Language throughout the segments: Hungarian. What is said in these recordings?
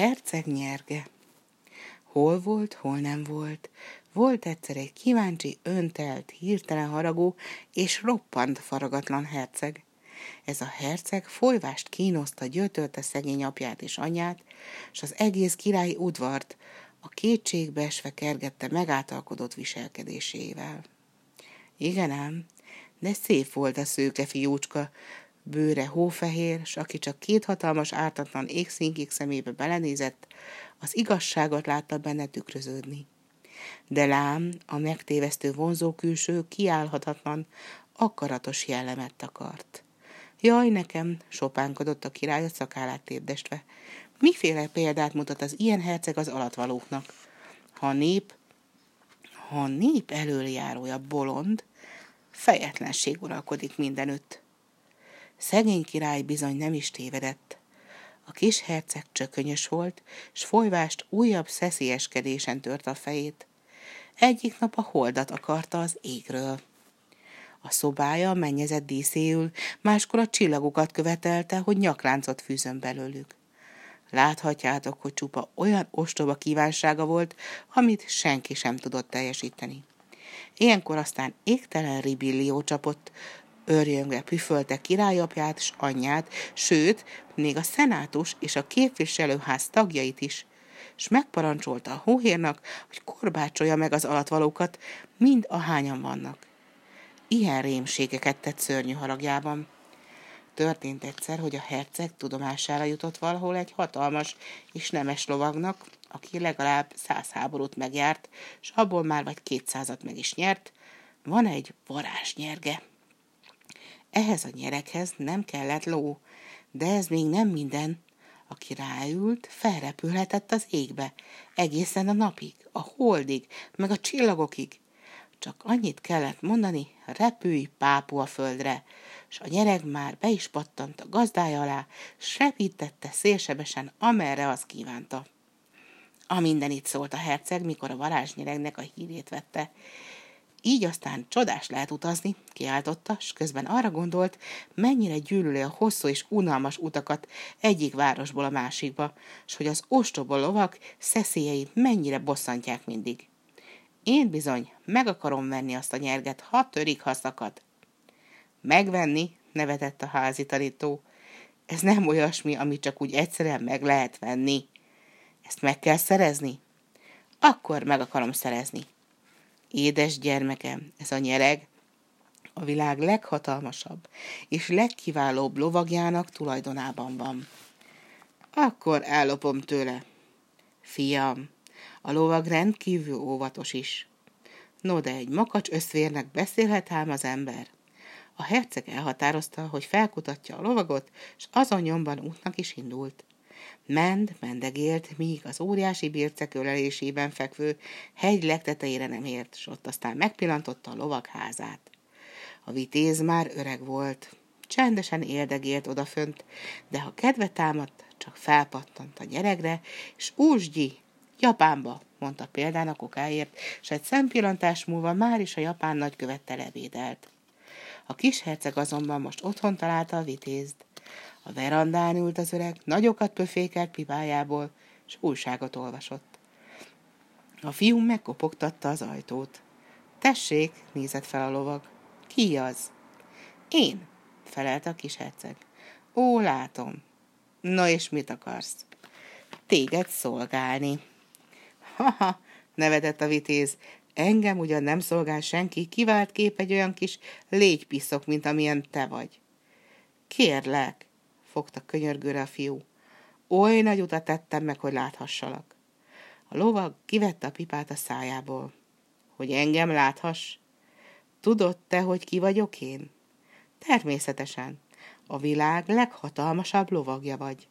herceg nyerge. Hol volt, hol nem volt. Volt egyszer egy kíváncsi, öntelt, hirtelen haragú és roppant faragatlan herceg. Ez a herceg folyvást kínoszta, gyötölte szegény apját és anyját, és az egész királyi udvart a kétségbe esve kergette megáltalkodott viselkedésével. Igen ám, de szép volt a szőke fiúcska, bőre hófehér, s aki csak két hatalmas ártatlan égszínkig szemébe belenézett, az igazságot látta benne tükröződni. De lám, a megtévesztő vonzó külső kiállhatatlan, akaratos jellemet akart. Jaj, nekem, sopánkodott a király a szakállát tépdestve. Miféle példát mutat az ilyen herceg az alatvalóknak? Ha nép, ha a nép előjárója bolond, fejetlenség uralkodik mindenütt. Szegény király bizony nem is tévedett. A kis herceg csökönyös volt, s folyvást újabb szeszélyeskedésen tört a fejét. Egyik nap a holdat akarta az égről. A szobája mennyezett díszéül, máskor a csillagokat követelte, hogy nyakláncot fűzön belőlük. Láthatjátok, hogy csupa olyan ostoba kívánsága volt, amit senki sem tudott teljesíteni. Ilyenkor aztán égtelen ribillió csapott, örjöngve püfölte királyapját s anyját, sőt, még a szenátus és a képviselőház tagjait is, s megparancsolta a hóhérnak, hogy korbácsolja meg az alatvalókat, mind a hányan vannak. Ilyen rémségeket tett szörnyű haragjában. Történt egyszer, hogy a herceg tudomására jutott valahol egy hatalmas és nemes lovagnak, aki legalább száz háborút megjárt, s abból már vagy kétszázat meg is nyert, van egy varázsnyerge. Ehhez a nyerekhez nem kellett ló, de ez még nem minden. Aki ráült, felrepülhetett az égbe, egészen a napig, a holdig, meg a csillagokig. Csak annyit kellett mondani, repülj pápu a földre, s a nyereg már be is pattant a gazdája alá, s repítette szélsebesen, amerre az kívánta. A minden itt szólt a herceg, mikor a varázsnyeregnek a hírét vette. Így aztán csodás lehet utazni, kiáltotta, s közben arra gondolt, mennyire gyűlöli a hosszú és unalmas utakat egyik városból a másikba, s hogy az ostoba lovak szeszélyeit mennyire bosszantják mindig. Én bizony meg akarom venni azt a nyerget, ha törik, ha szakad. Megvenni, nevetett a házi tanító. Ez nem olyasmi, amit csak úgy egyszerűen meg lehet venni. Ezt meg kell szerezni? Akkor meg akarom szerezni. Édes gyermekem, ez a nyereg a világ leghatalmasabb és legkiválóbb lovagjának tulajdonában van. Akkor ellopom tőle. Fiam, a lovag rendkívül óvatos is. No, de egy makacs összvérnek beszélhet ám az ember. A herceg elhatározta, hogy felkutatja a lovagot, és azon nyomban útnak is indult. Mend, mendegélt, míg az óriási bircek ölelésében fekvő hegy legtetejére nem ért, s ott aztán megpillantotta a lovag házát. A vitéz már öreg volt, csendesen éldegélt odafönt, de ha kedve támadt, csak felpattant a nyeregre, és úsgyi, Japánba, mondta például a kokáért, s egy szempillantás múlva már is a japán nagykövettel ebédelt. A kis herceg azonban most otthon találta a vitézt. A verandán ült az öreg, nagyokat pöfékelt pipájából, és újságot olvasott. A fiú megkopogtatta az ajtót. Tessék, nézett fel a lovag. Ki az? Én, felelte a kis herceg. Ó, látom. Na és mit akarsz? Téged szolgálni. Ha-ha, nevetett a vitéz. Engem ugyan nem szolgál senki, kivált kép egy olyan kis légypiszok, mint amilyen te vagy. Kérlek, fogta könyörgőre a fiú. Oly nagy utat tettem meg, hogy láthassalak. A lovag kivette a pipát a szájából. Hogy engem láthass? Tudod te, hogy ki vagyok én? Természetesen. A világ leghatalmasabb lovagja vagy.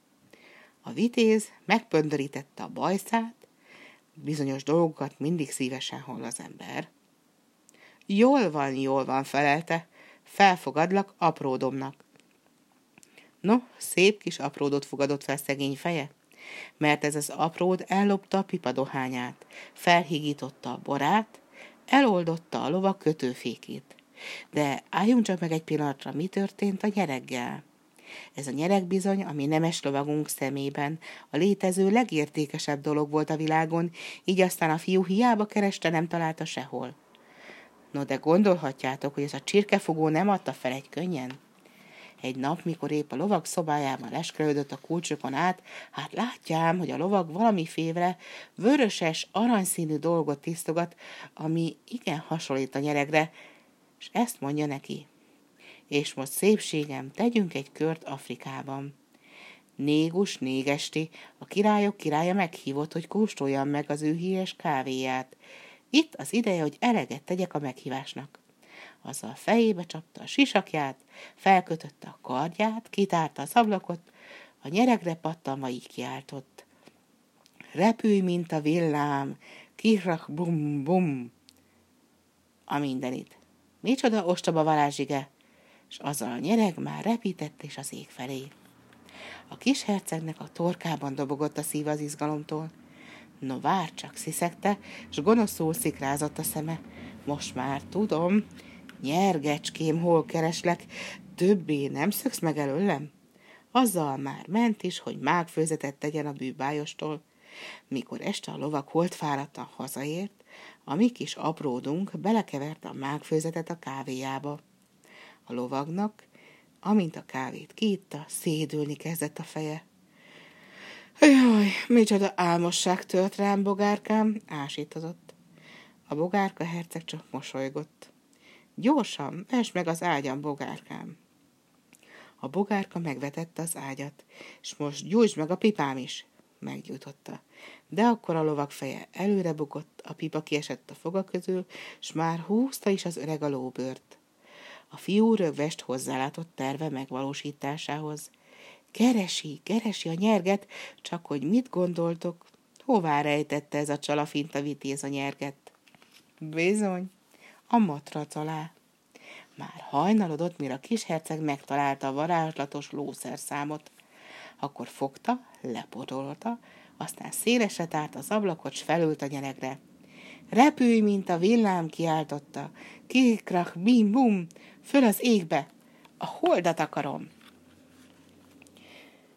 A vitéz megpöndörítette a bajszát, bizonyos dolgokat mindig szívesen hall az ember. Jól van, jól van, felelte, felfogadlak apródomnak. No, szép kis apródot fogadott fel szegény feje, mert ez az apród ellopta a pipadohányát, felhigította a borát, eloldotta a lovak kötőfékét. De álljunk csak meg egy pillanatra, mi történt a nyereggel. Ez a nyereg bizony, ami nemes lovagunk szemében, a létező legértékesebb dolog volt a világon, így aztán a fiú hiába kereste, nem találta sehol. No de gondolhatjátok, hogy ez a csirkefogó nem adta fel egy könnyen? Egy nap, mikor épp a lovag szobájában leskelődött a kulcsokon át, hát látjám, hogy a lovag valamiféle vöröses, aranyszínű dolgot tisztogat, ami igen hasonlít a nyeregre, és ezt mondja neki. És most szépségem, tegyünk egy kört Afrikában. Négus, négesti, a királyok királya meghívott, hogy kóstoljam meg az ő híres kávéját. Itt az ideje, hogy eleget tegyek a meghívásnak azzal fejébe csapta a sisakját, felkötötte a kardját, kitárta az ablakot, a nyeregre pattanva így kiáltott. Repülj, mint a villám, kirak bum bum. A mindenit. Micsoda ostoba varázsige, és azzal a nyereg már repített és az ég felé. A kis hercegnek a torkában dobogott a szív az izgalomtól. No vár csak, sziszegte, és gonoszul szikrázott a szeme. Most már tudom, Nyergecském, hol kereslek, többé nem szöksz meg előlem? Azzal már ment is, hogy mágfőzetet tegyen a bűbájostól. Mikor este a lovak holdfáradtan hazaért, a mi kis apródunk belekeverte a mágfőzetet a kávéjába. A lovagnak, amint a kávét kiitta, szédülni kezdett a feje. Jaj, micsoda álmosság tört rám, bogárkám, ásítozott. A bogárka herceg csak mosolygott. Gyorsan, vesd meg az ágyam, bogárkám. A bogárka megvetette az ágyat, és most gyújtsd meg a pipám is, meggyújtotta. De akkor a lovak feje előre bukott, a pipa kiesett a foga közül, s már húzta is az öreg a lóbört. A fiú rögvest hozzálátott terve megvalósításához. Keresi, keresi a nyerget, csak hogy mit gondoltok? Hová rejtette ez a csalafinta vitéz a nyerget? Bizony, a matrac alá. Már hajnalodott, mire a kis herceg megtalálta a varázslatos lószerszámot. Akkor fogta, lepotolta, aztán szélesre tárt az ablakot, s felült a nyeregre. Repülj, mint a villám, kiáltotta. Kikrak, bim, bum, föl az égbe. A holdat akarom.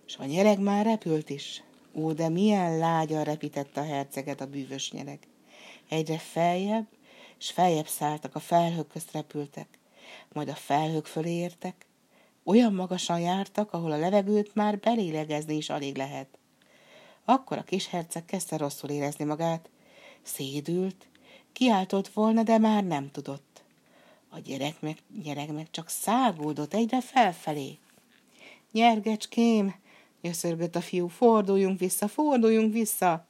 S a nyereg már repült is. Ó, de milyen lágyan repített a herceget a bűvös nyereg. Egyre feljebb, és feljebb szálltak, a felhők közt repültek, majd a felhők fölé értek, olyan magasan jártak, ahol a levegőt már belélegezni is alig lehet. Akkor a kis herceg kezdte rosszul érezni magát, szédült, kiáltott volna, de már nem tudott. A gyerek meg, gyerek meg csak szágódott egyre felfelé. Nyergecském, jöszörgött a fiú, forduljunk vissza, forduljunk vissza.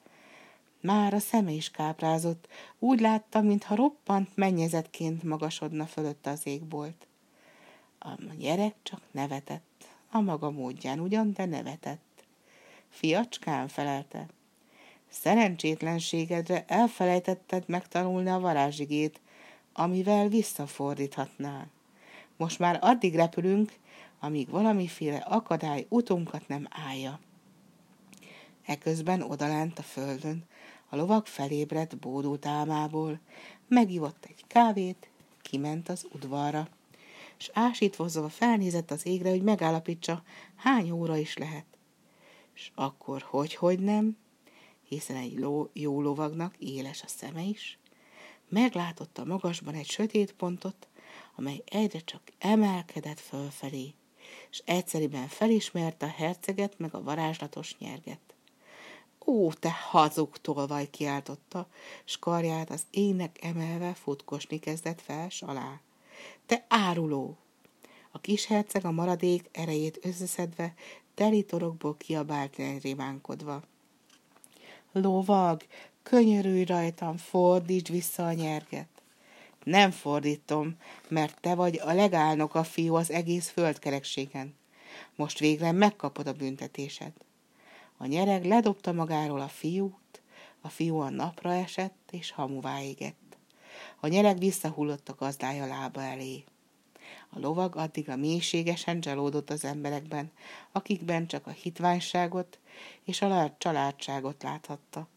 Már a szeme is káprázott, úgy látta, mintha roppant mennyezetként magasodna fölött az égbolt. A gyerek csak nevetett, a maga módján ugyan, de nevetett. Fiacskám felelte, szerencsétlenségedre elfelejtetted megtanulni a varázsigét, amivel visszafordíthatnál. Most már addig repülünk, amíg valamiféle akadály utunkat nem állja. Eközben odalent a földön, a lovag felébredt bódult álmából, megivott egy kávét, kiment az udvarra, és ásítvozva felnézett az égre, hogy megállapítsa, hány óra is lehet. És akkor hogy-hogy nem, hiszen egy ló, jó lovagnak éles a szeme is, meglátotta magasban egy sötét pontot, amely egyre csak emelkedett fölfelé, és egyszeriben felismerte a herceget meg a varázslatos nyerget. Ó, te hazug tolvaj, kiáltotta, s karját az ének emelve futkosni kezdett fel alá. Te áruló! A kis herceg a maradék erejét összeszedve, teli torokból kiabált rémánkodva. Lovag, könyörülj rajtam, fordítsd vissza a nyerget. Nem fordítom, mert te vagy a legálnok a fiú az egész földkerekségen. Most végre megkapod a büntetésed. A nyereg ledobta magáról a fiút, a fiú a napra esett, és hamuvá égett. A nyereg visszahullott a gazdája lába elé. A lovag addig a mélységesen csalódott az emberekben, akikben csak a hitványságot és a családságot láthatta.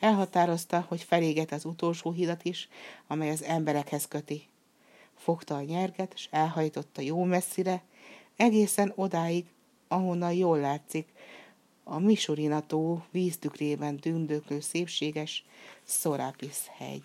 Elhatározta, hogy feléget az utolsó hidat is, amely az emberekhez köti. Fogta a nyerget, és elhajtotta jó messzire, egészen odáig, ahonnan jól látszik, a Misurinató víztükrében tündöklő szépséges Szorápisz hegy.